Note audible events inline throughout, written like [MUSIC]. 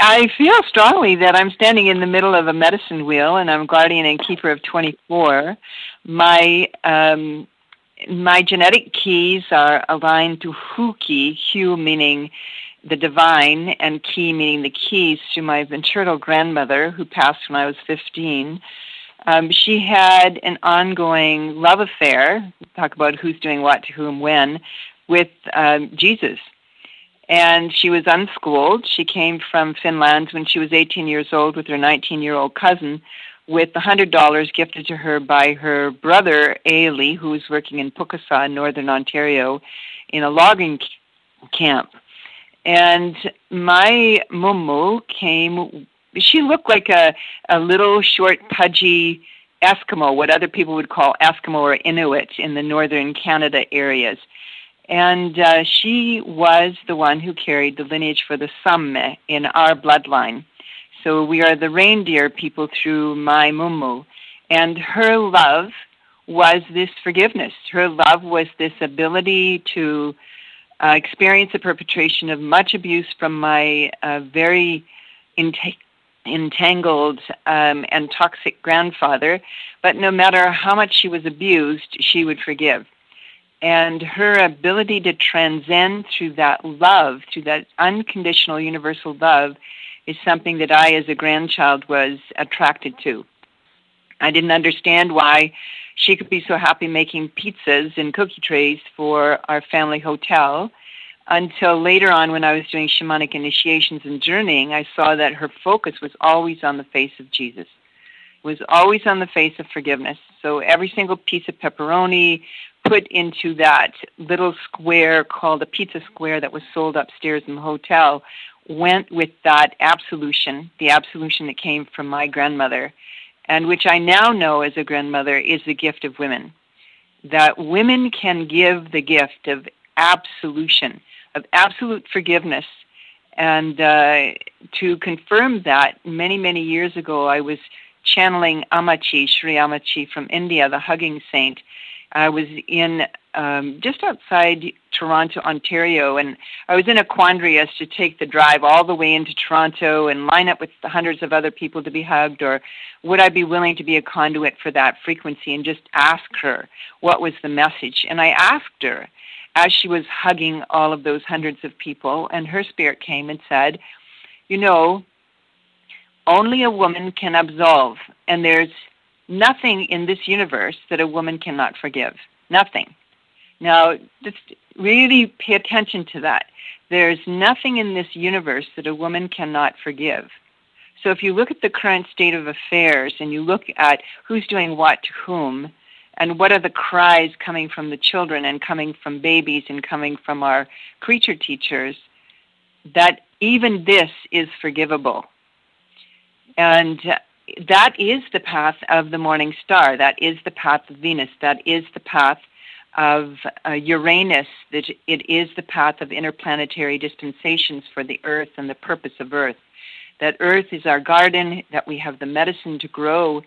I feel strongly that I'm standing in the middle of a medicine wheel, and I'm guardian and keeper of 24. My um, my genetic keys are aligned to Huki, Hu meaning the divine, and Ki meaning the keys to my maternal grandmother, who passed when I was 15. Um, she had an ongoing love affair, talk about who's doing what to whom when, with um, Jesus. And she was unschooled. She came from Finland when she was 18 years old with her 19 year old cousin with $100 gifted to her by her brother, Ailey, who was working in Pukaskwa in northern Ontario in a logging camp. And my mumu came, she looked like a, a little short, pudgy Eskimo, what other people would call Eskimo or Inuit in the northern Canada areas. And uh, she was the one who carried the lineage for the Sami in our bloodline. So we are the reindeer people through my mumu. And her love was this forgiveness. Her love was this ability to uh, experience the perpetration of much abuse from my uh, very entangled um, and toxic grandfather. But no matter how much she was abused, she would forgive. And her ability to transcend through that love, through that unconditional universal love, is something that I, as a grandchild, was attracted to. I didn't understand why she could be so happy making pizzas and cookie trays for our family hotel until later on when I was doing shamanic initiations and journeying, I saw that her focus was always on the face of Jesus, was always on the face of forgiveness. So every single piece of pepperoni put into that little square called a pizza square that was sold upstairs in the hotel went with that absolution, the absolution that came from my grandmother, and which I now know as a grandmother is the gift of women. That women can give the gift of absolution, of absolute forgiveness. And uh, to confirm that, many, many years ago, I was channeling Ammachi, Sri Ammachi from India, the hugging saint. I was in um, just outside Toronto, Ontario, and I was in a quandary as to take the drive all the way into Toronto and line up with the hundreds of other people to be hugged, or would I be willing to be a conduit for that frequency and just ask her what was the message? And I asked her as she was hugging all of those hundreds of people, and her spirit came and said, You know, only a woman can absolve, and there's nothing in this universe that a woman cannot forgive. Nothing. Now, just really pay attention to that. There's nothing in this universe that a woman cannot forgive. So if you look at the current state of affairs and you look at who's doing what to whom, and what are the cries coming from the children and coming from babies and coming from our creature teachers, that even this is forgivable. And that is the path of the morning star. That is the path of Venus. That is the path of uh, Uranus, that it is the path of interplanetary dispensations for the Earth and the purpose of Earth. That Earth is our garden, that we have the medicine to grow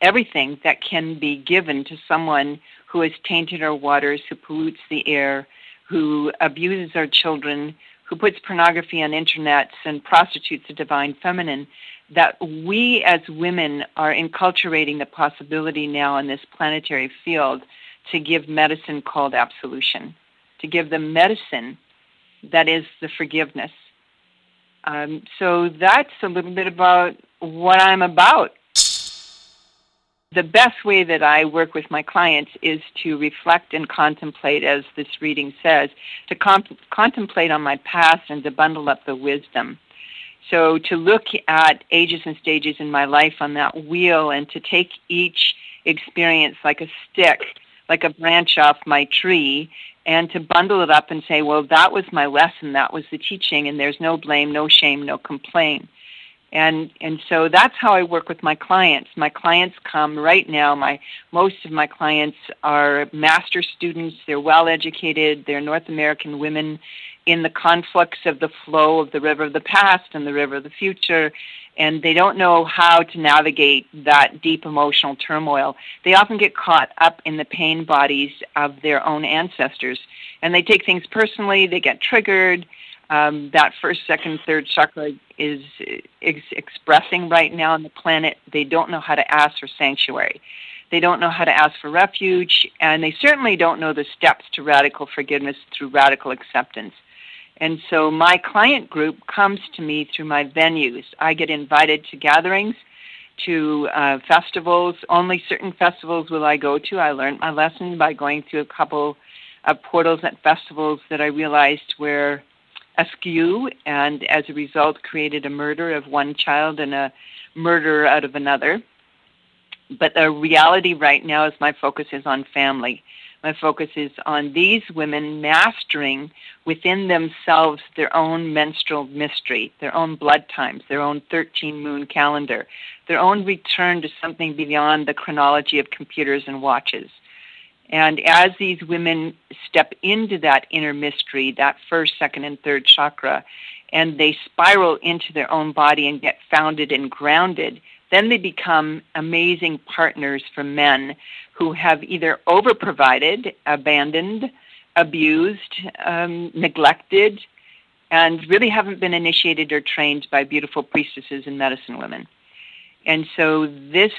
everything that can be given to someone who has tainted our waters, who pollutes the air, who abuses our children, who puts pornography on internets and prostitutes the divine feminine, that we as women are enculturating the possibility now in this planetary field to give medicine called absolution, to give them medicine that is the forgiveness. Um, so that's a little bit about what I'm about. The best way that I work with my clients is to reflect and contemplate, as this reading says, to comp- contemplate on my past and to bundle up the wisdom. So to look at ages and stages in my life on that wheel and to take each experience like a stick like a branch off my tree and to bundle it up and say, well, that was my lesson, that was the teaching, and there's no blame, no shame, no complaint. And and so that's how I work with my clients. My clients come right now. My most of my clients are master students. They're well educated. They're North American women in the conflicts of the flow of the river of the past and the river of the future and they don't know how to navigate that deep emotional turmoil. They often get caught up in the pain bodies of their own ancestors, and they take things personally. They get triggered. Um, that first, second, third chakra is ex- expressing right now on the planet. They don't know how to ask for sanctuary. They don't know how to ask for refuge, and they certainly don't know the steps to radical forgiveness through radical acceptance. And so my client group comes to me through my venues. I get invited to gatherings, to uh, festivals. Only certain festivals will I go to. I learned my lesson by going through a couple of portals at festivals that I realized were askew, and as a result, created a murder of one child and a murder out of another. But the reality right now is my focus is on family. My focus is on these women mastering within themselves their own menstrual mystery, their own blood times, their own 13 moon calendar, their own return to something beyond the chronology of computers and watches. And as these women step into that inner mystery, that first, second, and third chakra, and they spiral into their own body and get founded and grounded, then they become amazing partners for men who have either overprovided, abandoned, abused, um, neglected, and really haven't been initiated or trained by beautiful priestesses and medicine women. And so this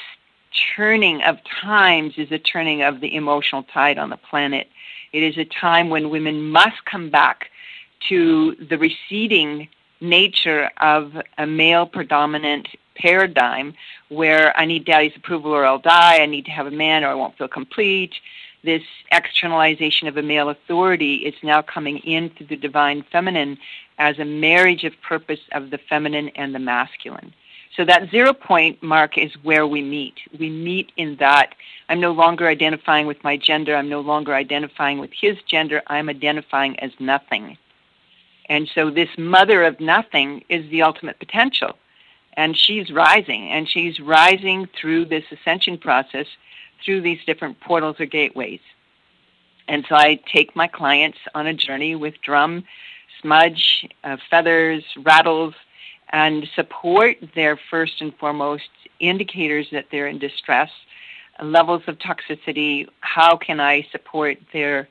turning of times is a turning of the emotional tide on the planet. It is a time when women must come back to the receding nature of a male predominant paradigm where I need daddy's approval or I'll die, I need to have a man or I won't feel complete. This externalization of a male authority is now coming in through the divine feminine as a marriage of purpose of the feminine and the masculine. So that zero point mark is where we meet. We meet in that I'm no longer identifying with my gender, I'm no longer identifying with his gender, I'm identifying as nothing. And so this mother of nothing is the ultimate potential and she's rising, and she's rising through this ascension process through these different portals or gateways. And so I take my clients on a journey with drum, smudge, uh, feathers, rattles, and support their first and foremost indicators that they're in distress, levels of toxicity. How can I support their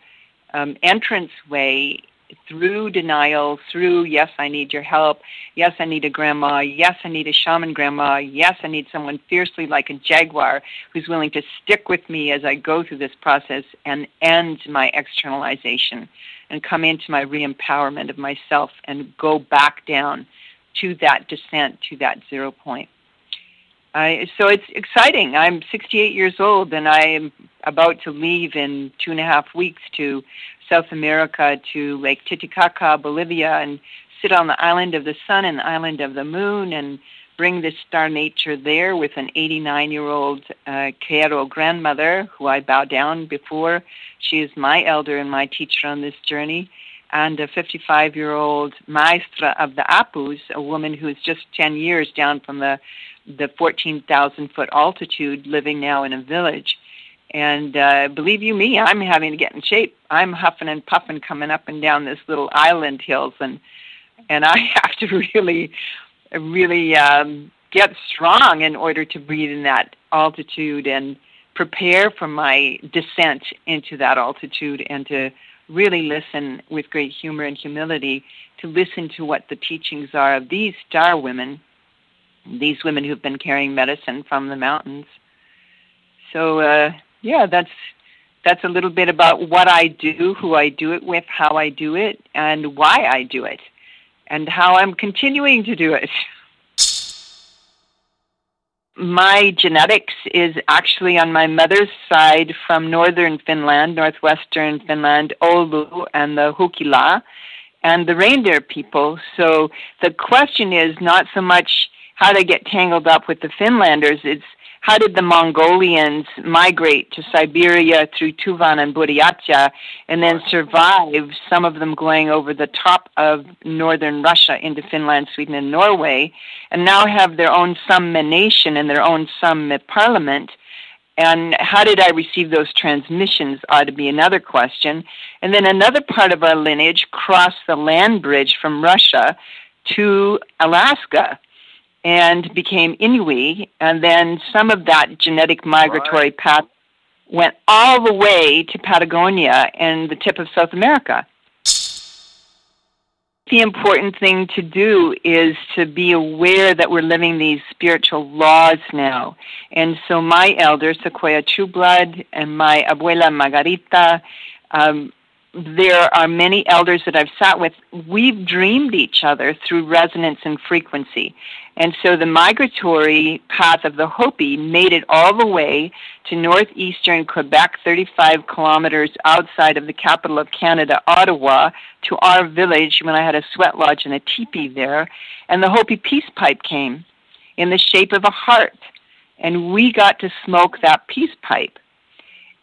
um, entrance way through denial, through, yes, I need your help. Yes, I need a grandma. Yes, I need a shaman grandma. Yes, I need someone fiercely like a jaguar who's willing to stick with me as I go through this process and end my externalization and come into my re empowerment of myself and go back down to that descent, to that zero point. Uh, so it's exciting. I'm 68 years old and I am about to leave in two and a half weeks to South America to Lake Titicaca, Bolivia, and sit on the island of the sun and the island of the moon and bring this star nature there with an 89 year old uh, Q'ero grandmother who I bow down before. She is my elder and my teacher on this journey. And a 55 year old maestra of the Apus, a woman who is just 10 years down from the, the 14,000 foot altitude, living now in a village. And uh, believe you me, I'm having to get in shape. I'm huffing and puffing coming up and down this little island hills, and and I [LAUGHS] have to really, really um, get strong in order to breathe in that altitude and prepare for my descent into that altitude and to really listen with great humor and humility to listen to what the teachings are of these star women, these women who've been carrying medicine from the mountains. So uh, yeah, that's that's a little bit about what I do, who I do it with, how I do it, and why I do it, and how I'm continuing to do it. [LAUGHS] My genetics is actually on my mother's side from northern Finland, northwestern Finland, Oulu, and the Hukila, and the reindeer people. So the question is not so much how they get tangled up with the Finlanders, it's how did the Mongolians migrate to Siberia through Tuvan and Buryatia and then survive, some of them going over the top of northern Russia into Finland, Sweden, and Norway, and now have their own Sami nation and their own Sami parliament? And how did I receive those transmissions ought to be another question. And then another part of our lineage crossed the land bridge from Russia to Alaska and became Inuit, and then some of that genetic migratory right. path went all the way to Patagonia and the tip of South America. the important thing to do is to be aware that we're living these spiritual laws now. And so my elder, Sequoia Trueblood, and my abuela Margarita, um, there are many elders that I've sat with. We've dreamed each other through resonance and frequency. And so the migratory path of the Hopi made it all the way to northeastern Quebec, 35 kilometers outside of the capital of Canada, Ottawa, to our village when I had a sweat lodge and a teepee there. And the Hopi peace pipe came in the shape of a heart. And we got to smoke that peace pipe.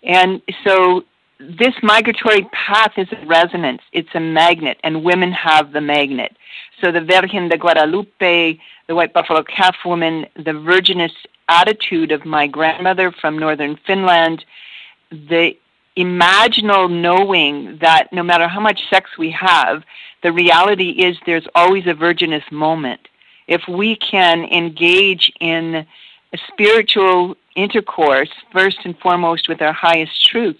And so this migratory path is a resonance, it's a magnet, and women have the magnet. So the Virgen de Guadalupe, the White Buffalo Calf woman, the virginous attitude of my grandmother from northern Finland, the imaginal knowing that no matter how much sex we have, the reality is there's always a virginous moment. If we can engage in a spiritual intercourse, first and foremost with our highest truth,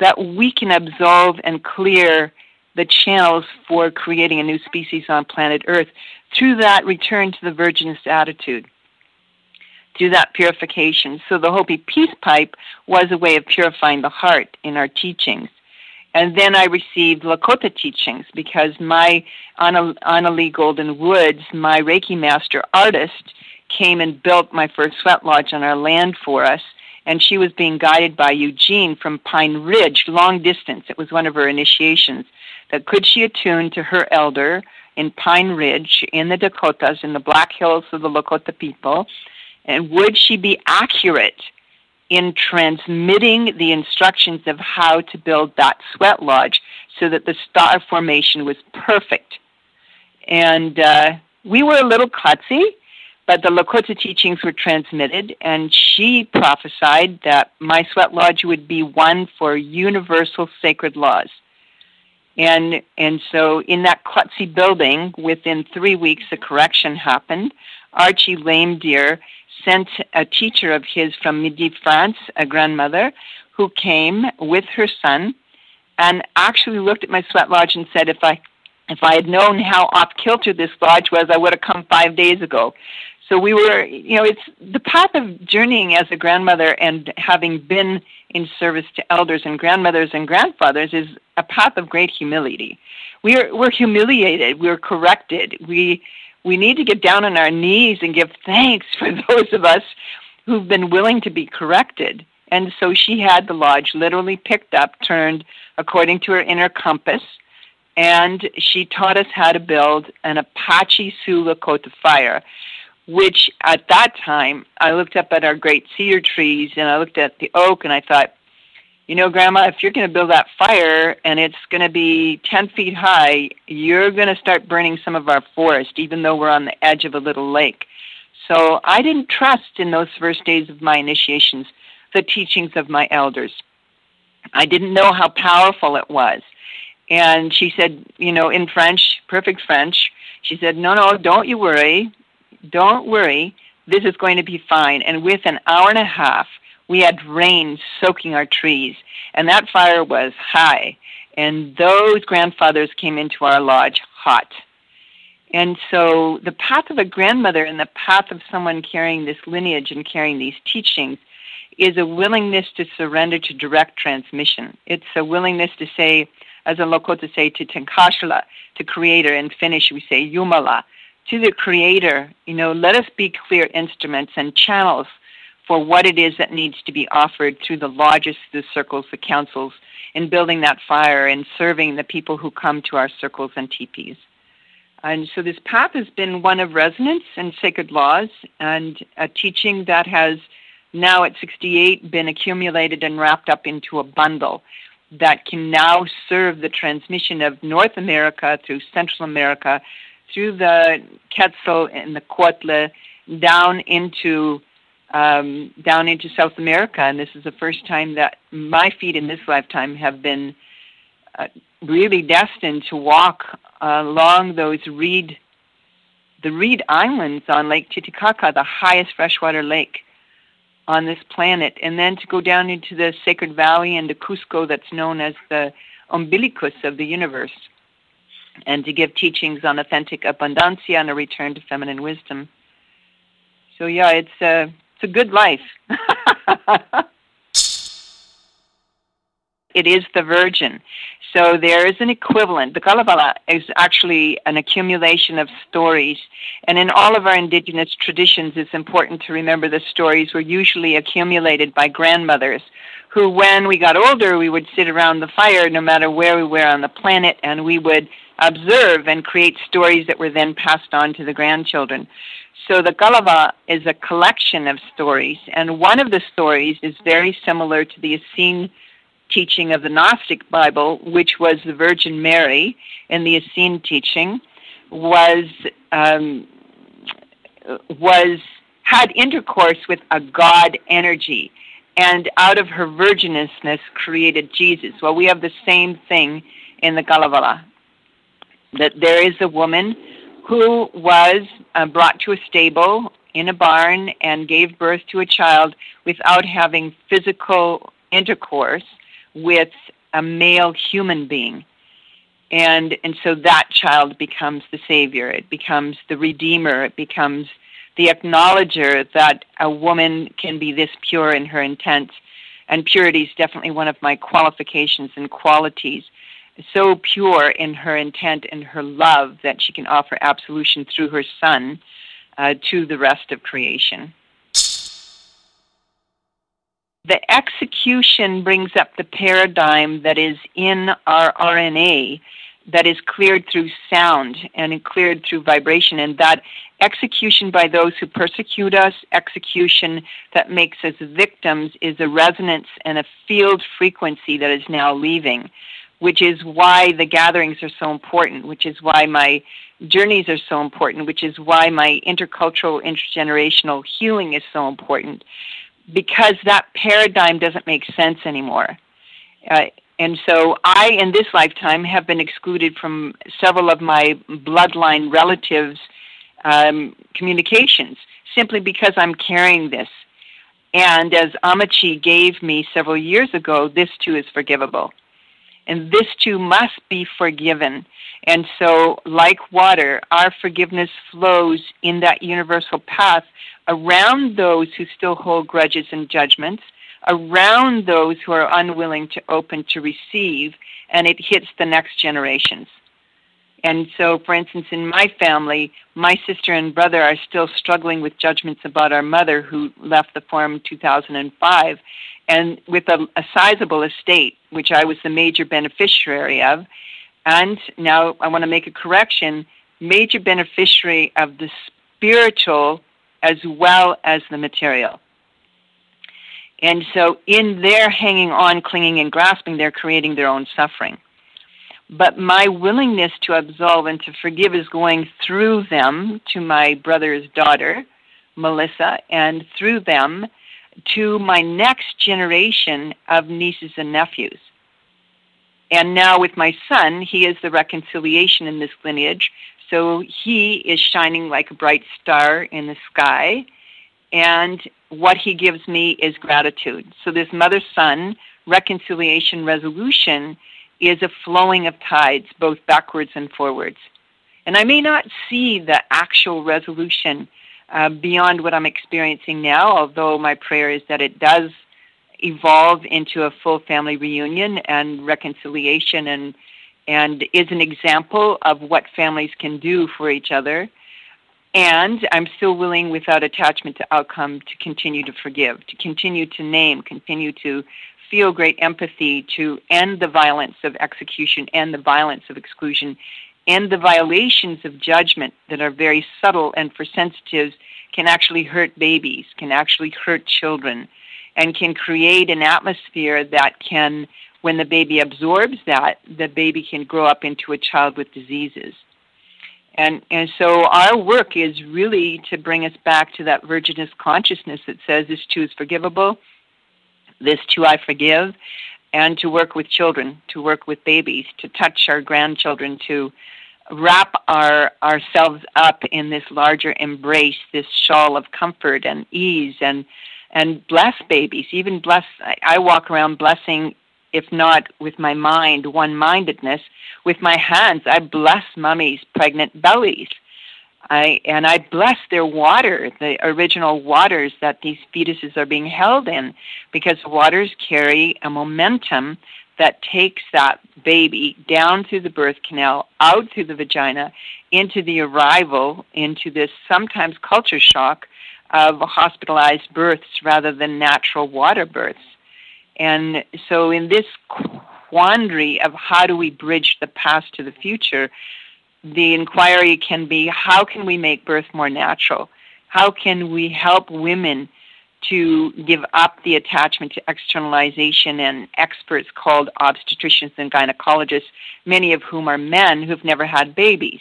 that we can absolve and clear the channels for creating a new species on planet Earth through that return to the virginist attitude, through that purification. So the Hopi Peace Pipe was a way of purifying the heart in our teachings. And then I received Lakota teachings because my Annalie Golden Woods, my Reiki master artist, came and built my first sweat lodge on our land for us and she was being guided by Eugene from Pine Ridge, long distance. It was one of her initiations. That could she attune to her elder in Pine Ridge in the Dakotas, in the Black Hills of the Lakota people, and would she be accurate in transmitting the instructions of how to build that sweat lodge so that the star formation was perfect? And uh, we were a little klutzy but the Lakota teachings were transmitted, and she prophesied that my sweat lodge would be one for universal sacred laws. And, and so in that klutzy building, within three weeks, a correction happened. Archie Lame Deer sent a teacher of his from Midi, France, a grandmother, who came with her son and actually looked at my sweat lodge and said, if I if I had known how off kilter this lodge was, I would have come five days ago. So we were, you know, it's the path of journeying as a grandmother and having been in service to elders and grandmothers and grandfathers is a path of great humility. We are we're humiliated, we're corrected. We we need to get down on our knees and give thanks for [LAUGHS] those of us who've been willing to be corrected. And so she had the lodge literally picked up, turned according to her inner compass, and she taught us how to build an Apache Lakota fire which at that time I looked up at our great cedar trees and I looked at the oak and I thought, you know, Grandma, if you're going to build that fire and it's going to be 10 feet high, you're going to start burning some of our forest, even though we're on the edge of a little lake. So I didn't trust in those first days of my initiations the teachings of my elders. I didn't know how powerful it was. And she said, you know, in French, perfect French, she said, no, no, don't you worry don't worry, this is going to be fine. And with an hour and a half, we had rain soaking our trees, and that fire was high. And those grandfathers came into our lodge hot. And so the path of a grandmother and the path of someone carrying this lineage and carrying these teachings is a willingness to surrender to direct transmission. It's a willingness to say, as a Lakota say, to Tunkashila, to Creator. In Finnish, we say Jumala, to the Creator, you know, let us be clear instruments and channels for what it is that needs to be offered through the lodges, the circles, the councils, in building that fire and serving the people who come to our circles and teepees. And so this path has been one of resonance and sacred laws and a teaching that has now at 68 been accumulated and wrapped up into a bundle that can now serve the transmission of North America through Central America through the Quetzal and the Cuautla down into um, down into South America, and this is the first time that my feet in this lifetime have been uh, really destined to walk uh, along those reed, the reed islands on Lake Titicaca, the highest freshwater lake on this planet, and then to go down into the Sacred Valley and the Cusco that's known as the umbilicus of the universe and to give teachings on authentic abundancia and a return to feminine wisdom. So yeah, it's a it's a good life. [LAUGHS] it is the Virgin. So there is an equivalent. The Kalevala is actually an accumulation of stories. And in all of our indigenous traditions, it's important to remember the stories were usually accumulated by grandmothers who, when we got older, we would sit around the fire no matter where we were on the planet and we would observe and create stories that were then passed on to the grandchildren. So the Kalevala is a collection of stories, and one of the stories is very similar to the Essene teaching of the Gnostic Bible, which was the Virgin Mary in the Essene teaching, was um, was had intercourse with a God energy, and out of her virginousness created Jesus. Well, we have the same thing in the Kalevala, that there is a woman who was uh, brought to a stable in a barn and gave birth to a child without having physical intercourse with a male human being. And, and so that child becomes the savior, it becomes the redeemer, it becomes the acknowledger that a woman can be this pure in her intent. And purity is definitely one of my qualifications and qualities. So pure in her intent and her love that she can offer absolution through her son uh, to the rest of creation. The execution brings up the paradigm that is in our RNA that is cleared through sound and cleared through vibration, and that execution by those who persecute us, execution that makes us victims, is a resonance and a field frequency that is now leaving, which is why the gatherings are so important, which is why my journeys are so important, which is why my intercultural, intergenerational healing is so important because that paradigm doesn't make sense anymore. Uh, and so I, in this lifetime, have been excluded from several of my bloodline relatives' um, communications simply because I'm carrying this. And as Ammachi gave me several years ago, this too is forgivable. And this too must be forgiven. And so, like water, our forgiveness flows in that universal path around those who still hold grudges and judgments, around those who are unwilling to open to receive, and it hits the next generations. And so, for instance, in my family, my sister and brother are still struggling with judgments about our mother who left the farm in 2005 and with a, a sizable estate, which I was the major beneficiary of. And now I want to make a correction major beneficiary of the spiritual as well as the material. And so, in their hanging on, clinging, and grasping, they're creating their own suffering. But my willingness to absolve and to forgive is going through them to my brother's daughter, Melissa, and through them to my next generation of nieces and nephews. And now, with my son, he is the reconciliation in this lineage so he is shining like a bright star in the sky. And what he gives me is gratitude. So this mother son reconciliation resolution is a flowing of tides, both backwards and forwards. And I may not see the actual resolution uh, beyond what I'm experiencing now, although my prayer is that it does evolve into a full family reunion and reconciliation and and is an example of what families can do for each other. And I'm still willing, without attachment to outcome, to continue to forgive, to continue to name, continue to feel great empathy, to end the violence of execution and the violence of exclusion, and the violations of judgment that are very subtle and for sensitives can actually hurt babies, can actually hurt children, and can create an atmosphere that can when the baby absorbs that, the baby can grow up into a child with diseases. And, and so our work is really to bring us back to that virginous consciousness that says this too is forgivable, this too I forgive, and to work with children, to work with babies, to touch our grandchildren, to wrap our ourselves up in this larger embrace, this shawl of comfort and ease and and bless babies, even bless I, I walk around blessing if not with my mind, one mindedness. With my hands, I bless mummies' pregnant bellies. I, and I bless their water, the original waters that these fetuses are being held in, because waters carry a momentum that takes that baby down through the birth canal, out through the vagina, into the arrival, into this sometimes culture shock of hospitalized births rather than natural water births. And so, in this quandary of how do we bridge the past to the future, the inquiry can be how can we make birth more natural? How can we help women to give up the attachment to externalization and experts called obstetricians and gynecologists, many of whom are men who've never had babies?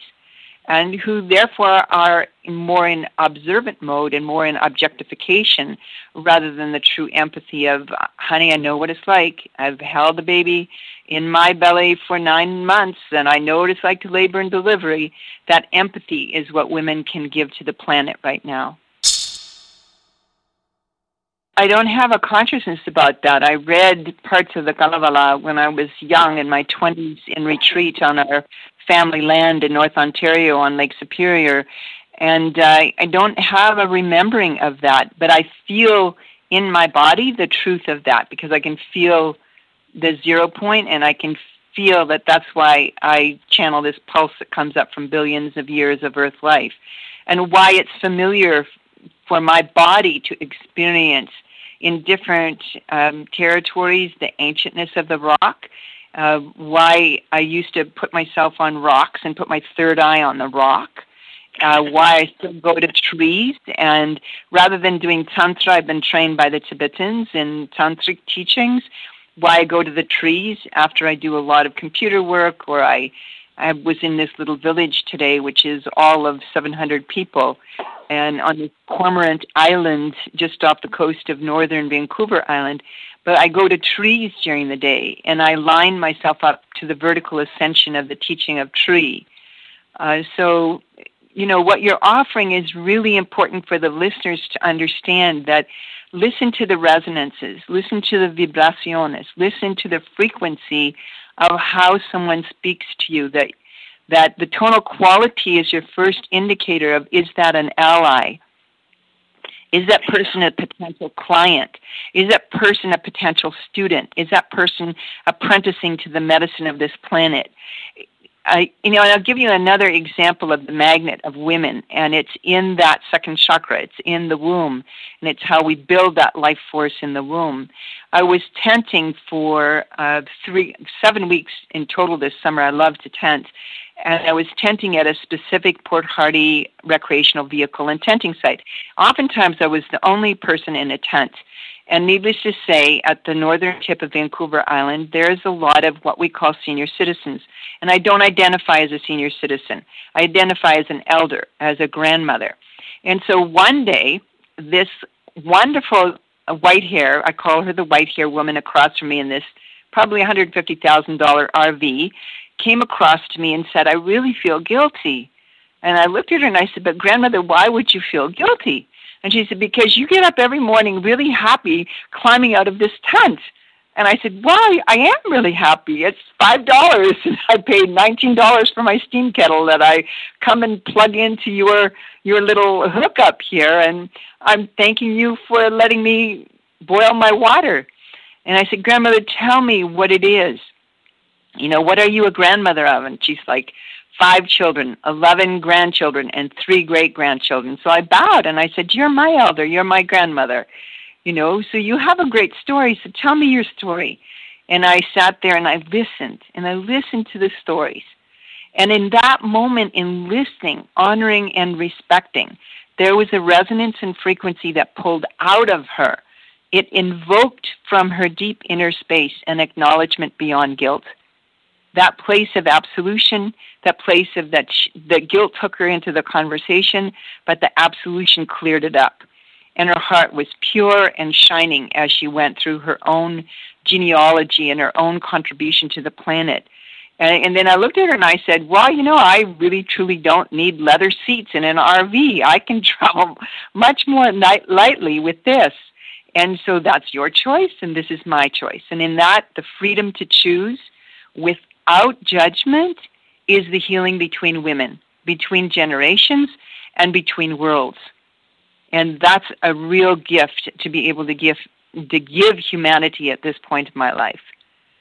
And who therefore are more in observant mode and more in objectification rather than the true empathy of, honey, I know what it's like. I've held a baby in my belly for nine months and I know what it's like to labor and delivery. That empathy is what women can give to the planet right now. I don't have a consciousness about that. I read parts of the Kalevala when I was young in my 20s in retreat on our family land in North Ontario on Lake Superior. And uh, I don't have a remembering of that, but I feel in my body the truth of that because I can feel the zero point and I can feel that that's why I channel this pulse that comes up from billions of years of Earth life and why it's familiar for my body to experience in different um, territories the ancientness of the rock uh, why I used to put myself on rocks and put my third eye on the rock, uh, why I still go to trees. And rather than doing Tantra, I've been trained by the Tibetans in Tantric teachings, why I go to the trees after I do a lot of computer work or I I was in this little village today, which is all of 700 people, and on this cormorant island just off the coast of northern Vancouver Island, but I go to trees during the day and I line myself up to the vertical ascension of the teaching of tree. Uh, so, you know, what you're offering is really important for the listeners to understand that listen to the resonances, listen to the vibraciones, listen to the frequency of how someone speaks to you, that, that the tonal quality is your first indicator of is that an ally? Is that person a potential client? Is that person a potential student? Is that person apprenticing to the medicine of this planet? I, you know, I'll give you another example of the magnet of women, and it's in that second chakra. It's in the womb, and it's how we build that life force in the womb. I was tenting for uh, three, seven weeks in total this summer. I love to tent, and I was tenting at a specific Port Hardy recreational vehicle and tenting site. Oftentimes, I was the only person in a tent. And needless to say, at the northern tip of Vancouver Island, there's a lot of what we call senior citizens. And I don't identify as a senior citizen. I identify as an elder, as a grandmother. And so one day, this wonderful white hair, I call her the white hair woman across from me in this probably $150,000 RV, came across to me and said, I really feel guilty. And I looked at her and I said, But grandmother, why would you feel guilty? And she said, Because you get up every morning really happy climbing out of this tent. And I said, Why? I am really happy. It's five dollars [LAUGHS] I paid nineteen dollars for my steam kettle that I come and plug into your your little hookup here and I'm thanking you for letting me boil my water. And I said, Grandmother, tell me what it is you know, what are you a grandmother of? And she's like, five children, 11 grandchildren, and three great grandchildren. So I bowed and I said, You're my elder, you're my grandmother. You know, so you have a great story, so tell me your story. And I sat there and I listened, and I listened to the stories. And in that moment, in listening, honoring, and respecting, there was a resonance and frequency that pulled out of her. It invoked from her deep inner space an acknowledgement beyond guilt that place of absolution, that place of that sh- guilt took her into the conversation, but the absolution cleared it up. And her heart was pure and shining as she went through her own genealogy and her own contribution to the planet. And, and then I looked at her and I said, Well, you know, I really truly don't need leather seats in an RV. I can [LAUGHS] travel much more light, lightly with this. And so that's your choice, and this is my choice. And in that, the freedom to choose without judgment is the healing between women, between generations, and between worlds. And that's a real gift to be able to give to give humanity at this point of my life.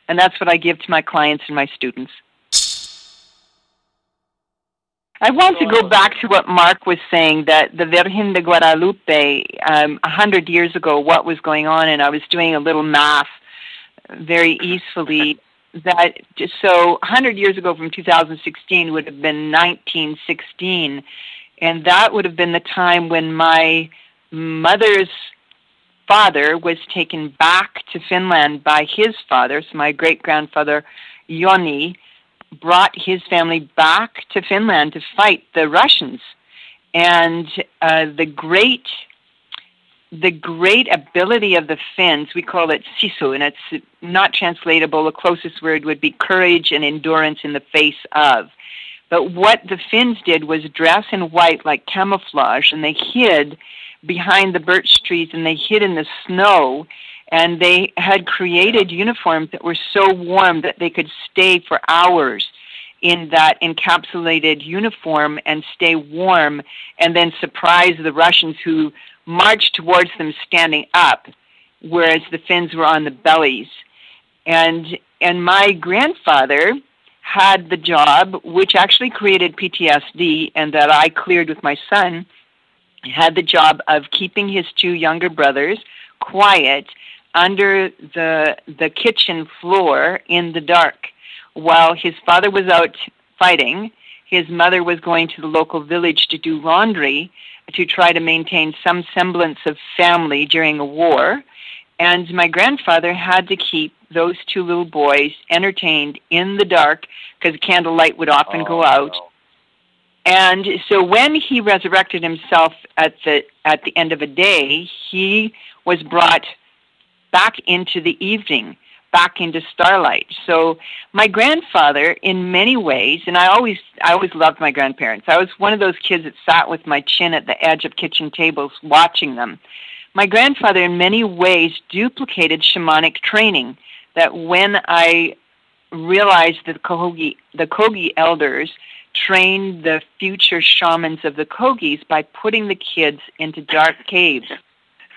And that's what I give to my clients and my students. I want to go back to what Mark was saying that the Virgen de Guadalupe, um, a hundred years ago, what was going on, and I was doing a little math very easily. That so hundred years ago from 2016 would have been 1916, and that would have been the time when my mother's father was taken back to Finland by his father, so my great grandfather Joni brought his family back to Finland to fight the Russians. And uh, the great the great ability of the Finns, we call it sisu, and it's not translatable. The closest word would be courage and endurance in the face of. But what the Finns did was dress in white like camouflage, and they hid behind the birch trees and they hid in the snow and they had created uniforms that were so warm that they could stay for hours in that encapsulated uniform and stay warm and then surprise the Russians who marched towards them standing up whereas the Finns were on the bellies. And and my grandfather had the job which actually created PTSD and that I cleared with my son had the job of keeping his two younger brothers quiet under the the kitchen floor in the dark. While his father was out fighting his mother was going to the local village to do laundry to try to maintain some semblance of family during a war and my grandfather had to keep those two little boys entertained in the dark because candlelight would often oh, go out no. and so when he resurrected himself at the at the end of a day he was brought back into the evening, back into starlight. So my grandfather, in many ways, and I always I always loved my grandparents. I was one of those kids that sat with my chin at the edge of kitchen tables watching them. My grandfather, in many ways, duplicated shamanic training. That when I realized that the Kogi, the Kogi elders trained the future shamans of the Kogis by putting the kids into dark caves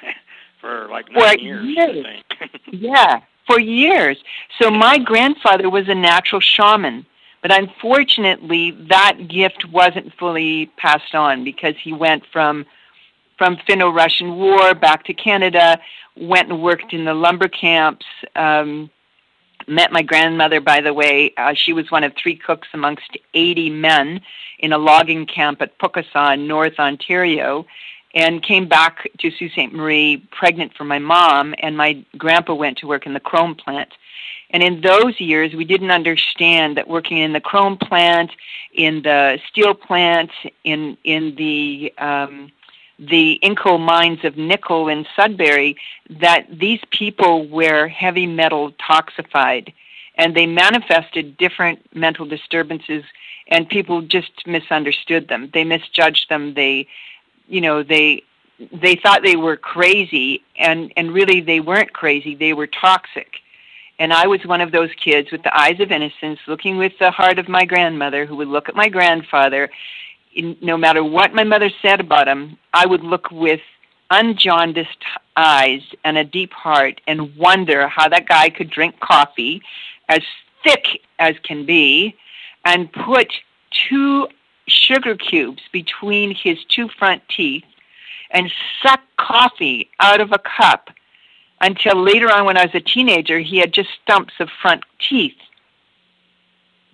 [LAUGHS] for like nine For years, years. I think. [LAUGHS] Yeah, for years. So my grandfather was a natural shaman, but unfortunately that gift wasn't fully passed on because he went from from Finno-Russian War back to Canada, went and worked in the lumber camps. Um, met my grandmother, by the way. Uh, she was one of three cooks amongst 80 men in a logging camp at Pukaskwa in North Ontario and came back to Sault Ste. Marie pregnant for my mom, and my grandpa went to work in the chrome plant. And in those years, we didn't understand that working in the chrome plant, in the steel plant, in in the um, the Inco mines of nickel in Sudbury, that these people were heavy metal toxified, and they manifested different mental disturbances, and people just misunderstood them. They misjudged them. They you know they they thought they were crazy and and really they weren't crazy they were toxic. And i was one of those kids with the eyes of innocence looking with the heart of my grandmother who would look at my grandfather. In, no matter what my mother said about him i would look with unjaundiced eyes and a deep heart and wonder how that guy could drink coffee as thick as can be and put two sugar cubes between his two front teeth and suck coffee out of a cup until later on when I was a teenager he had just stumps of front teeth.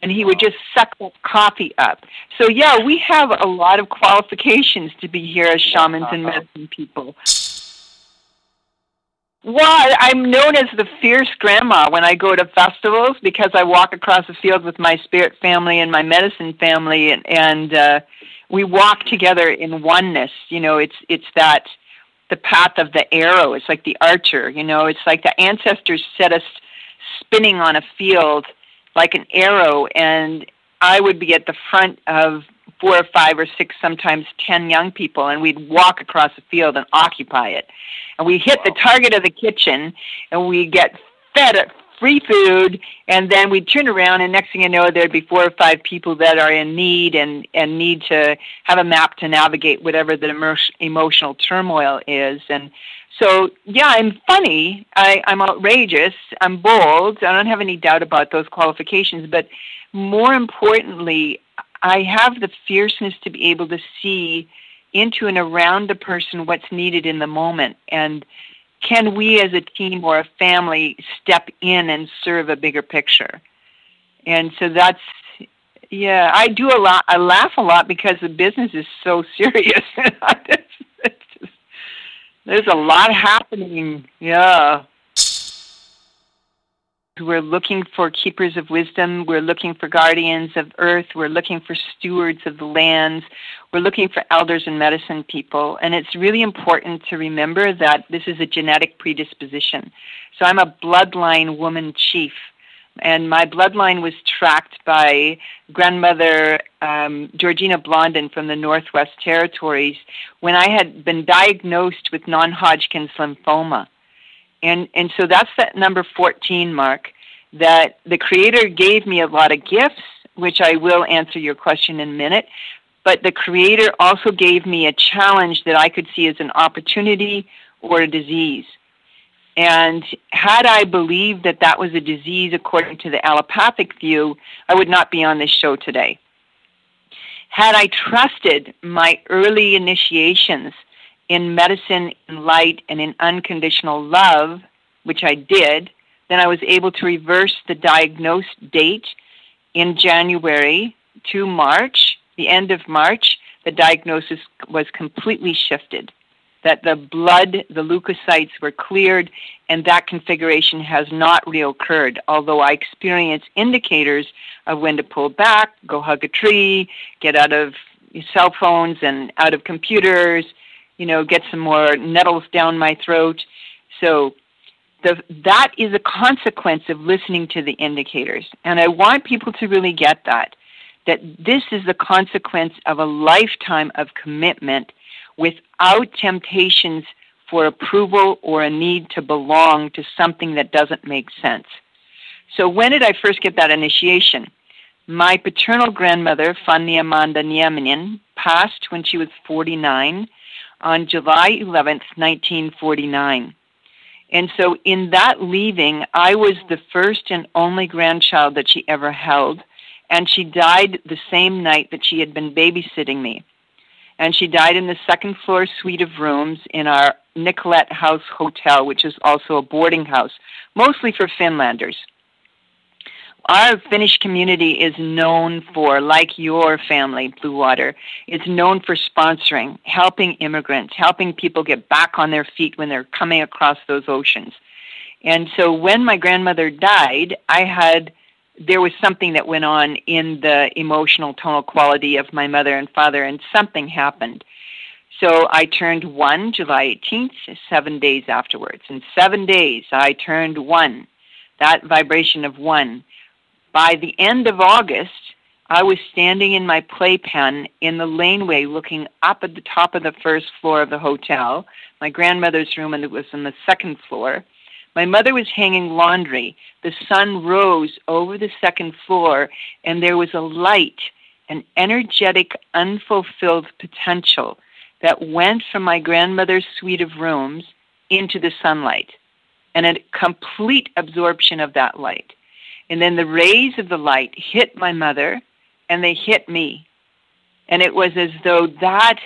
And he would just suck that coffee up. So yeah, we have a lot of qualifications to be here as shamans and uh-huh. medicine people. Well, I'm known as the fierce grandma when I go to festivals because I walk across the field with my spirit family and my medicine family, and, and uh, we walk together in oneness. You know, it's it's that the path of the arrow. It's like the archer. You know, it's like the ancestors set us spinning on a field like an arrow, and I would be at the front of four or five or six, sometimes ten young people, and we'd walk across the field and occupy it. And we hit wow. the target of the kitchen, and we get fed free food, and then we'd turn around, and next thing you know, there'd be four or five people that are in need and and need to have a map to navigate whatever the emotional turmoil is. And so, yeah, I'm funny. I, I'm outrageous. I'm bold. I don't have any doubt about those qualifications. But more importantly, I have the fierceness to be able to see into and around a person what's needed in the moment and can we as a team or a family step in and serve a bigger picture? And so that's yeah, I do a lot. I laugh a lot because the business is so [LAUGHS] serious. it's just, there's a lot happening. Yeah. We're looking for keepers of wisdom. We're looking for guardians of earth. We're looking for stewards of the lands. We're looking for elders and medicine people. And it's really important to remember that this is a genetic predisposition. So I'm a bloodline woman chief. And my bloodline was tracked by grandmother um, Georgina Blondin from the Northwest Territories when I had been diagnosed with non Hodgkin's lymphoma. And, and so that's that number 14 mark that the Creator gave me a lot of gifts, which I will answer your question in a minute. But the Creator also gave me a challenge that I could see as an opportunity or a disease. And had I believed that that was a disease according to the allopathic view, I would not be on this show today. Had I trusted my early initiations in medicine, in light, and in unconditional love, which I did, then I was able to reverse the diagnosed date in January to March, the end of March. The diagnosis was completely shifted. That the blood, the leukocytes were cleared, and that configuration has not reoccurred. Although I experience indicators of when to pull back, go hug a tree, get out of cell phones and out of computers, you know, get some more nettles down my throat. So the, that is a consequence of listening to the indicators. And I want people to really get that, that this is the consequence of a lifetime of commitment without temptations for approval or a need to belong to something that doesn't make sense. So when did I first get that initiation? My paternal grandmother, Fanny Amanda Nieminen, passed when she was 49 on July 11th, 1949. And so, in that leaving, I was the first and only grandchild that she ever held. And she died the same night that she had been babysitting me. And she died in the second floor suite of rooms in our Nicolette House Hotel, which is also a boarding house, mostly for Finlanders our Finnish community is known for, like your family, Blueotter, is known for sponsoring, helping immigrants, helping people get back on their feet when they're coming across those oceans. And so when my grandmother died, I had there was something that went on in the emotional tonal quality of my mother and father, and something happened. So I turned one July 18th, seven days afterwards. In seven days, I turned one, that vibration of one. By the end of August, I was standing in my playpen in the laneway looking up at the top of the first floor of the hotel. My grandmother's room and it was on the second floor. My mother was hanging laundry. The sun rose over the second floor and there was a light, an energetic, unfulfilled potential that went from my grandmother's suite of rooms into the sunlight and a complete absorption of that light. And then the rays of the light hit my mother and they hit me. And it was as though that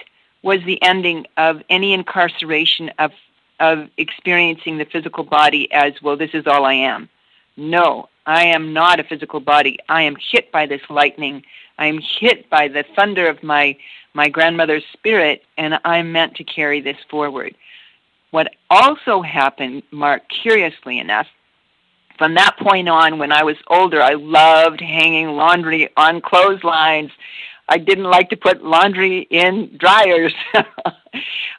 was the ending of any incarceration of, of experiencing the physical body as, well, this is all I am. No, I am not a physical body. I am hit by this lightning. I am hit by the thunder of my, my grandmother's spirit, and I'm meant to carry this forward. What also happened, Mark, curiously enough, from that point on, when I was older, I loved hanging laundry on clotheslines. I didn't like to put laundry in dryers. [LAUGHS]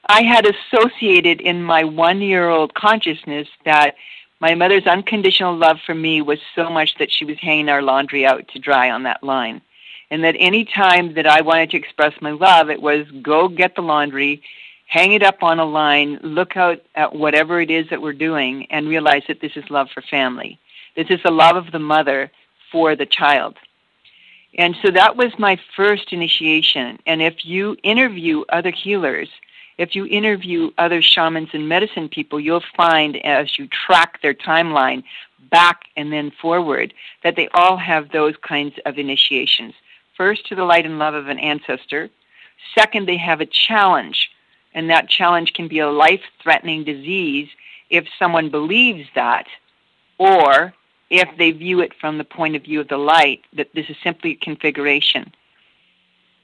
I had associated in my one year old consciousness that my mother's unconditional love for me was so much that she was hanging our laundry out to dry on that line. And that any time that I wanted to express my love, it was go get the laundry, hang it up on a line, look out at whatever it is that we're doing, and realize that this is love for family. This is the love of the mother for the child. And so that was my first initiation. And if you interview other healers, if you interview other shamans and medicine people, you'll find as you track their timeline back and then forward that they all have those kinds of initiations. First, to the light and love of an ancestor. Second, they have a challenge, and that challenge can be a life threatening disease if someone believes that, or if they view it from the point of view of the light, that this is simply a configuration.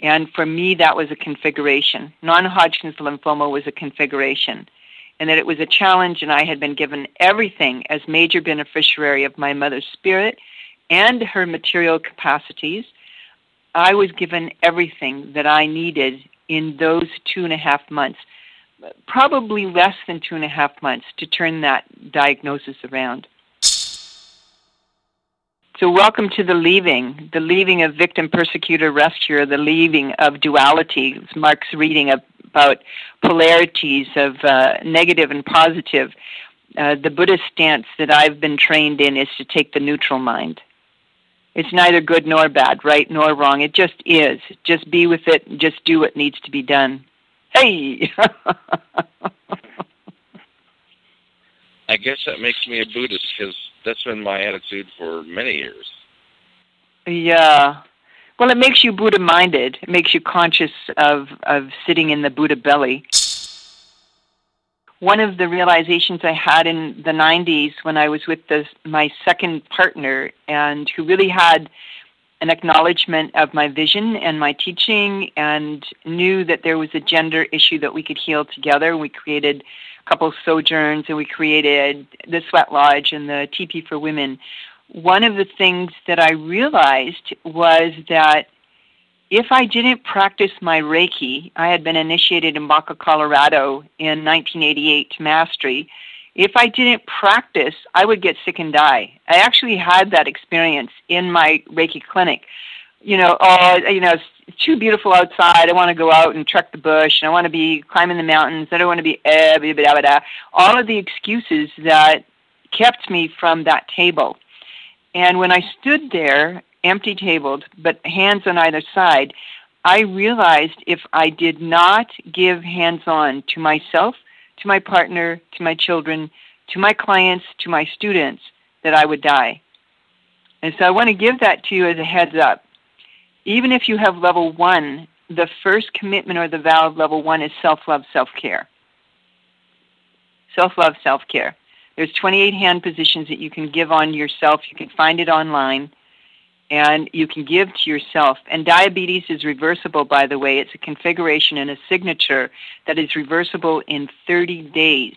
And for me, that was a configuration. Non Hodgkin's lymphoma was a configuration. And that it was a challenge, and I had been given everything as major beneficiary of my mother's spirit and her material capacities. I was given everything that I needed in those two and a half months, probably less than two and a half months, to turn that diagnosis around. So, welcome to the leaving, the leaving of victim, persecutor, rescuer, the leaving of duality. It's Mark's reading about polarities of uh, negative and positive. Uh, the Buddhist stance that I've been trained in is to take the neutral mind. It's neither good nor bad, right nor wrong. It just is. Just be with it. And just do what needs to be done. Hey! [LAUGHS] I guess that makes me a Buddhist because that's been my attitude for many years. Yeah. Well, it makes you Buddha minded. It makes you conscious of, of sitting in the Buddha belly. One of the realizations I had in the 90s when I was with the, my second partner, and who really had an acknowledgement of my vision and my teaching, and knew that there was a gender issue that we could heal together. We created a couple sojourns and we created the Sweat Lodge and the Teepee for Women. One of the things that I realized was that if I didn't practice my Reiki, I had been initiated in Baca, Colorado in 1988 to mastery. If I didn't practice, I would get sick and die. I actually had that experience in my Reiki clinic. You know, oh, you know, it's too beautiful outside. I want to go out and trek the bush. And I want to be climbing the mountains. I don't want to be eh, blah, blah, blah, all of the excuses that kept me from that table. And when I stood there, empty tabled, but hands on either side, I realized if I did not give hands on to myself, to my partner, to my children, to my clients, to my students, that I would die. And so I want to give that to you as a heads up even if you have level one, the first commitment or the vow of level one is self love, self care. Self love, self care. There's 28 hand positions that you can give on yourself. You can find it online and you can give to yourself. And diabetes is reversible, by the way. It's a configuration and a signature that is reversible in 30 days.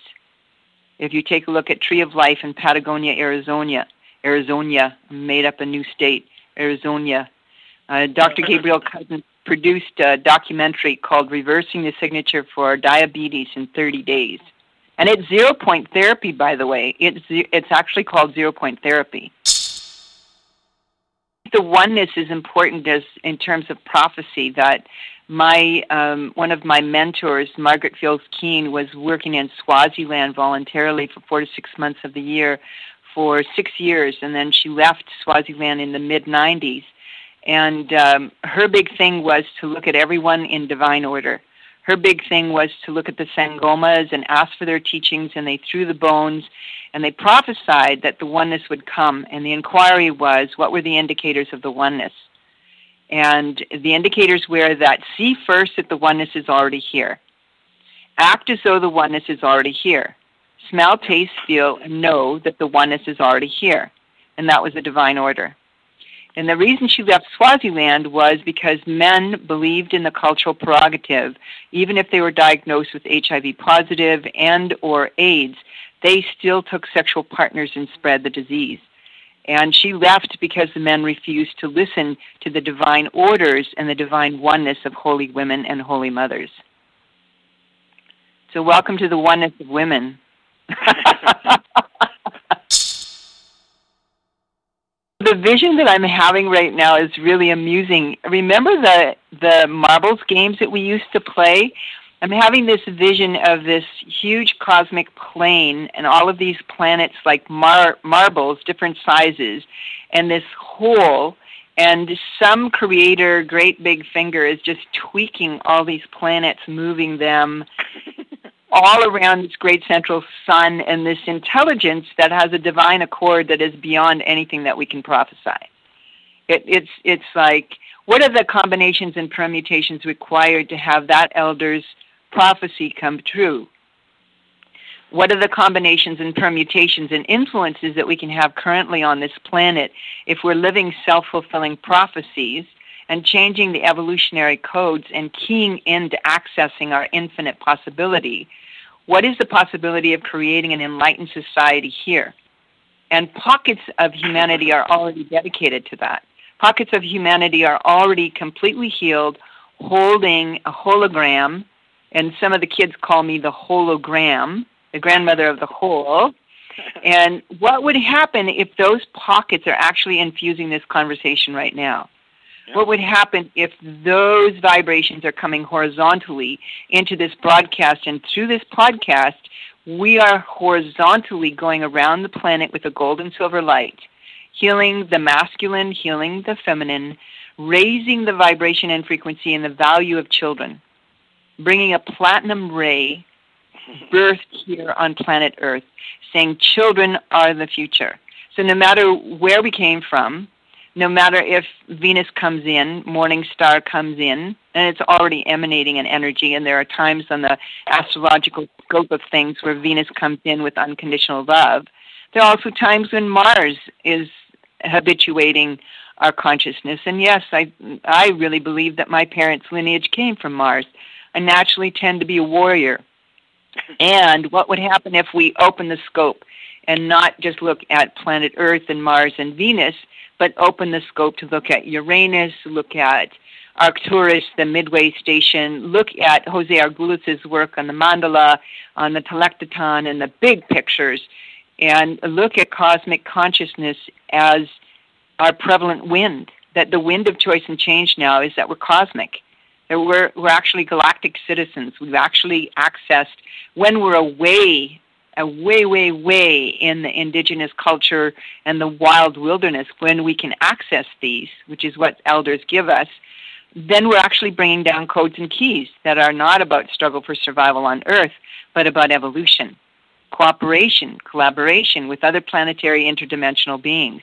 If you take a look at Tree of Life in Patagonia, Arizona, Arizona made up a new state, Arizona, uh, Dr. Gabriel Cousens produced a documentary called Reversing the Signature for Diabetes in 30 Days. And it's zero point therapy, by the way. It's, it's actually called zero point therapy. The oneness is important as in terms of prophecy that my um, one of my mentors, Margaret Fields Keene, was working in Swaziland voluntarily for four to six months of the year for six years, and then she left Swaziland in the mid 90s and um, her big thing was to look at everyone in divine order. Her big thing was to look at the Sangomas and ask for their teachings, and they threw the bones and they prophesied that the oneness would come. And the inquiry was what were the indicators of the oneness? And the indicators were that see first that the oneness is already here. Act as though the oneness is already here. Smell, taste, feel, and know that the oneness is already here. And that was a divine order. And the reason she left Swaziland was because men believed in the cultural prerogative, even if they were diagnosed with HIV positive and or AIDS, they still took sexual partners and spread the disease. And she left because the men refused to listen to the divine orders and the divine oneness of holy women and holy mothers. So welcome to the oneness of women. [LAUGHS] the vision that I'm having right now is really amusing. Remember the the marbles games that we used to play? I'm having this vision of this huge cosmic plane and all of these planets like mar- marbles, different sizes, and this hole. And some creator, great big finger, is just tweaking all these planets, moving them all around this great central sun and this intelligence that has a divine accord that is beyond anything that we can prophesy. It, it's, it's like, what are the combinations and permutations required to have that elder's prophecy come true? What are the combinations and permutations and influences that we can have currently on this planet if we're living self fulfilling prophecies and changing the evolutionary codes and keying into accessing our infinite possibility? What is the possibility of creating an enlightened society here? And pockets of humanity are already dedicated to that. Pockets of humanity are already completely healed, holding a hologram and some of the kids call me the hologram, the grandmother of the whole. and what would happen if those pockets are actually infusing this conversation right now? Yeah. What would happen if those vibrations are coming horizontally into this broadcast and through this podcast, we are horizontally going around the planet with a gold and silver light, healing the masculine, healing the feminine, raising the vibration and frequency and the value of children bringing a platinum ray [LAUGHS] birthed here on planet Earth, saying children are the future. So no matter where we came from, no matter if Venus comes in, Morning Star comes in, and it's already emanating an energy, and there are times on the astrological scope of things where Venus comes in with unconditional love. There are also times when Mars is habituating our consciousness. And yes, I I really believe that my parents' lineage came from Mars. I naturally tend to be a warrior. And what would happen if we open the scope and not just look at planet Earth and Mars and Venus, but open the scope to look at Uranus, look at Arcturus, the Midway Station, look at Jose Arguelles' work on the mandala, on the Telektonon, and the big pictures, and look at cosmic consciousness as our prevalent wind. That the wind of choice and change now is that we're cosmic That we're, we're actually galactic citizens. We've actually accessed, when we're away, a way, way, way in the indigenous culture and the wild wilderness, when we can access these, which is what elders give us, then we're actually bringing down codes and keys that are not about struggle for survival on Earth, but about evolution, cooperation, collaboration with other planetary interdimensional beings.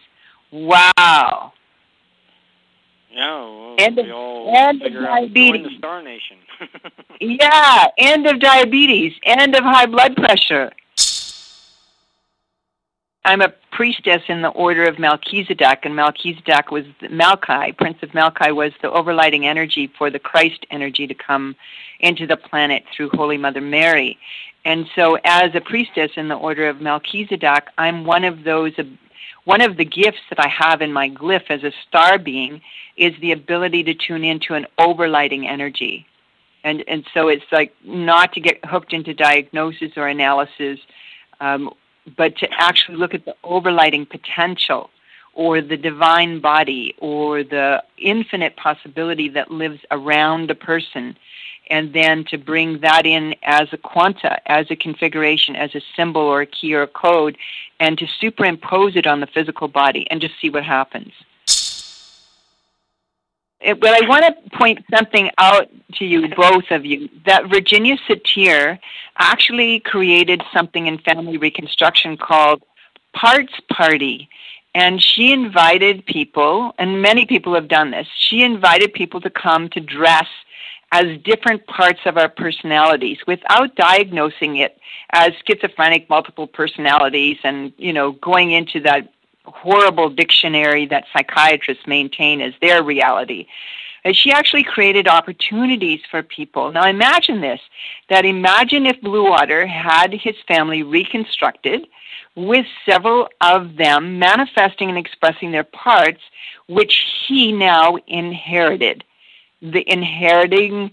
Wow. Yeah, well, end of, end of diabetes. the Star Nation. [LAUGHS] yeah, end of diabetes, end of high blood pressure. I'm a priestess in the order of Melchizedek, and Melchizedek was Malchi, Prince of Malchi, was the overlighting energy for the Christ energy to come into the planet through Holy Mother Mary. And so, as a priestess in the order of Melchizedek, I'm one of those one of the gifts that I have in my glyph as a star being is the ability to tune into an overlighting energy. And, and so it's like not to get hooked into diagnosis or analysis, um, but to actually look at the overlighting potential or the divine body or the infinite possibility that lives around a person and then to bring that in as a quanta, as a configuration, as a symbol or a key or a code, and to superimpose it on the physical body and just see what happens. It, but I want to point something out to you, both of you, that Virginia Satir actually created something in family reconstruction called Parts Party. And she invited people, and many people have done this, she invited people to come to dress as different parts of our personalities without diagnosing it as schizophrenic multiple personalities and you know going into that horrible dictionary that psychiatrists maintain as their reality. And she actually created opportunities for people. Now imagine this that imagine if Blueotter had his family reconstructed with several of them manifesting and expressing their parts which he now inherited. The inheriting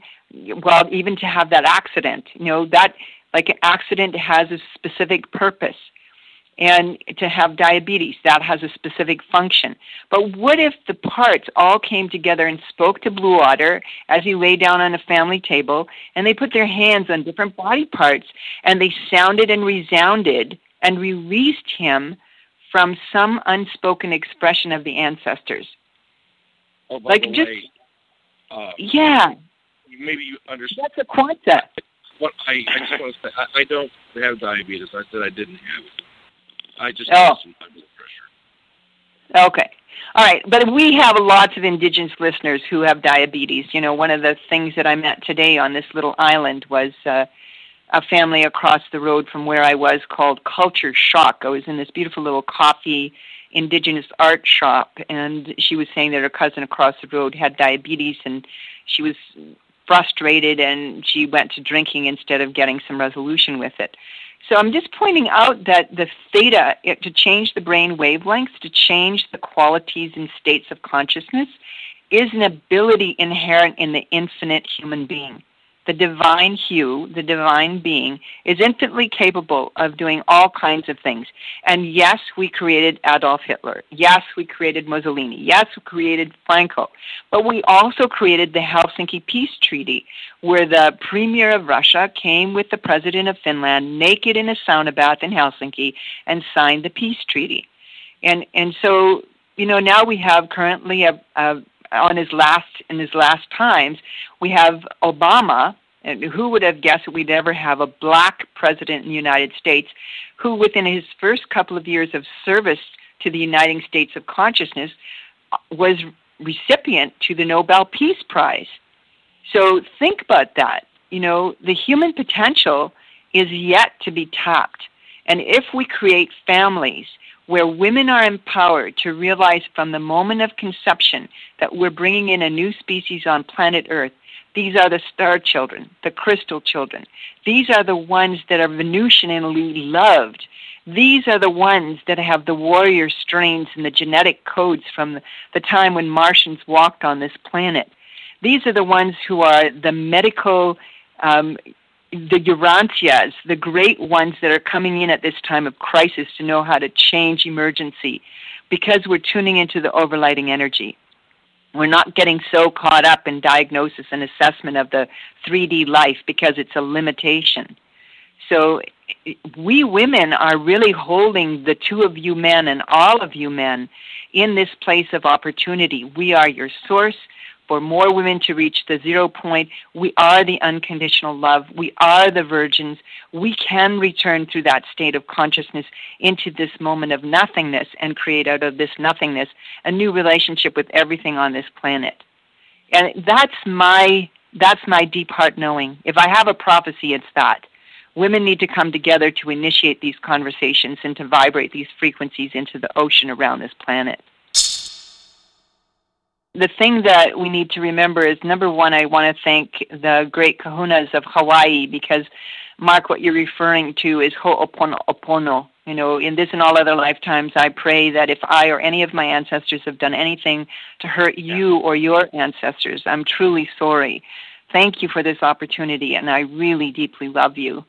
well even to have that accident you know that like an accident has a specific purpose and to have diabetes. That has a specific function. But what if the parts all came together and spoke to Blueotter as he lay down on a family table and they put their hands on different body parts and they sounded and resounded and released him from some unspoken expression of the ancestors? Oh, by Like, the just- way, uh, Yeah, maybe you understand. that's a quanta. What I, I just want to say, I, I don't have diabetes. I said I didn't have it. I just Oh. have some high blood pressure. Okay. All right. But we have lots of Indigenous listeners who have diabetes. You know, one of the things that I met today on this little island was uh, a family across the road from where I was called Culture Shock. I was in this beautiful little coffee Indigenous art shop, and she was saying that her cousin across the road had diabetes and she was frustrated and she went to drinking instead of getting some resolution with it. So I'm just pointing out that the theta, it, to change the brain wavelengths, to change the qualities and states of consciousness, is an ability inherent in the infinite human being. The divine hue, the divine being, is infinitely capable of doing all kinds of things. And yes, we created Adolf Hitler. Yes, we created Mussolini. Yes, we created Franco. But we also created the Helsinki Peace Treaty, where the premier of Russia came with the president of Finland naked in a sauna bath in Helsinki and signed the peace treaty. And and so you know now we have currently a, a on his last in his last times we have Obama and who would have guessed that we'd ever have a black president in the United States who within his first couple of years of service to the Uniting States of Consciousness was recipient to the Nobel Peace Prize. So think about that. You know, the human potential is yet to be tapped. And if we create families where women are empowered to realize from the moment of conception that we're bringing in a new species on planet Earth, these are the star children, the crystal children. These are the ones that are Venusianly loved. These are the ones that have the warrior strains and the genetic codes from the, time when Martians walked on this planet. These are the ones who are the medical, um, the Urantias, the great ones that are coming in at this time of crisis to know how to change emergency because we're tuning into the overlighting energy. We're not getting so caught up in diagnosis and assessment of the 3D life because it's a limitation. So we women are really holding the two of you men and all of you men in this place of opportunity. We are your source for more women to reach the zero point. We are the unconditional love. We are the virgins. We can return through that state of consciousness into this moment of nothingness and create out of this nothingness a new relationship with everything on this planet. And that's my that's my deep heart knowing. If I have a prophecy, it's that. Women need to come together to initiate these conversations and to vibrate these frequencies into the ocean around this planet the thing that we need to remember is number one, I want to thank the great kahunas of Hawaii because, Mark, what you're referring to is ho'oponopono. You know, in this and all other lifetimes, I pray that if I or any of my ancestors have done anything to hurt you or your ancestors, I'm truly sorry. Thank you for this opportunity, and I really deeply love you.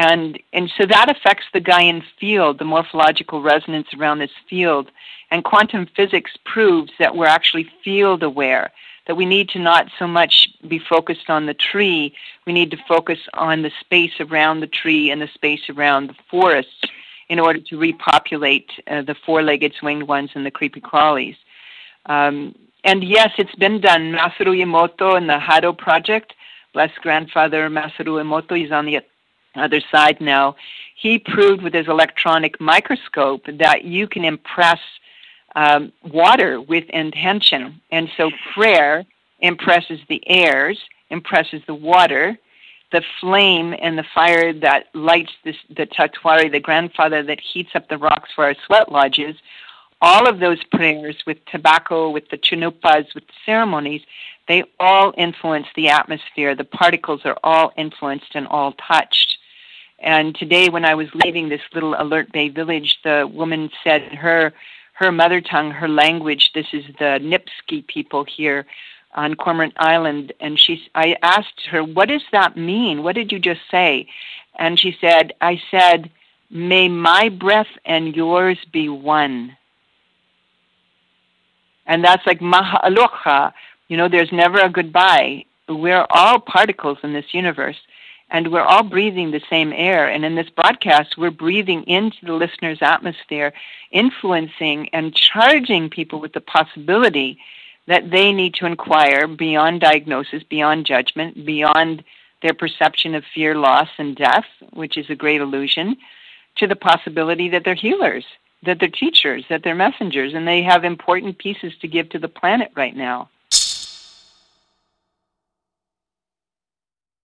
And, and so that affects the Gaian field, the morphological resonance around this field. And quantum physics proves that we're actually field aware, that we need to not so much be focused on the tree, we need to focus on the space around the tree and the space around the forest in order to repopulate uh, the four legged winged ones and the creepy crawlies. Um, and yes, it's been done. Masaru Emoto and the Hado Project, blessed grandfather Masaru Emoto, is on the other side now. He proved with his electronic microscope that you can impress um, water with intention. And so prayer impresses the airs, impresses the water, the flame and the fire that lights this, the Tatewari, the grandfather that heats up the rocks for our sweat lodges. All of those prayers with tobacco, with the chanunpas, with the ceremonies, they all influence the atmosphere. The particles are all influenced and all touched. And today, when I was leaving this little Alert Bay village, the woman said her her mother tongue, her language. This is the Nipski people here on Cormorant Island, and she. I asked her, "What does that mean? What did you just say?" And she said, "I said." May my breath and yours be one. And that's like mahalocha. You know, there's never a goodbye. We're all particles in this universe, and we're all breathing the same air. And in this broadcast, we're breathing into the listener's atmosphere, influencing and charging people with the possibility that they need to inquire beyond diagnosis, beyond judgment, beyond their perception of fear, loss, and death, which is a great illusion, to the possibility that they're healers, that they're teachers, that they're messengers, and they have important pieces to give to the planet right now.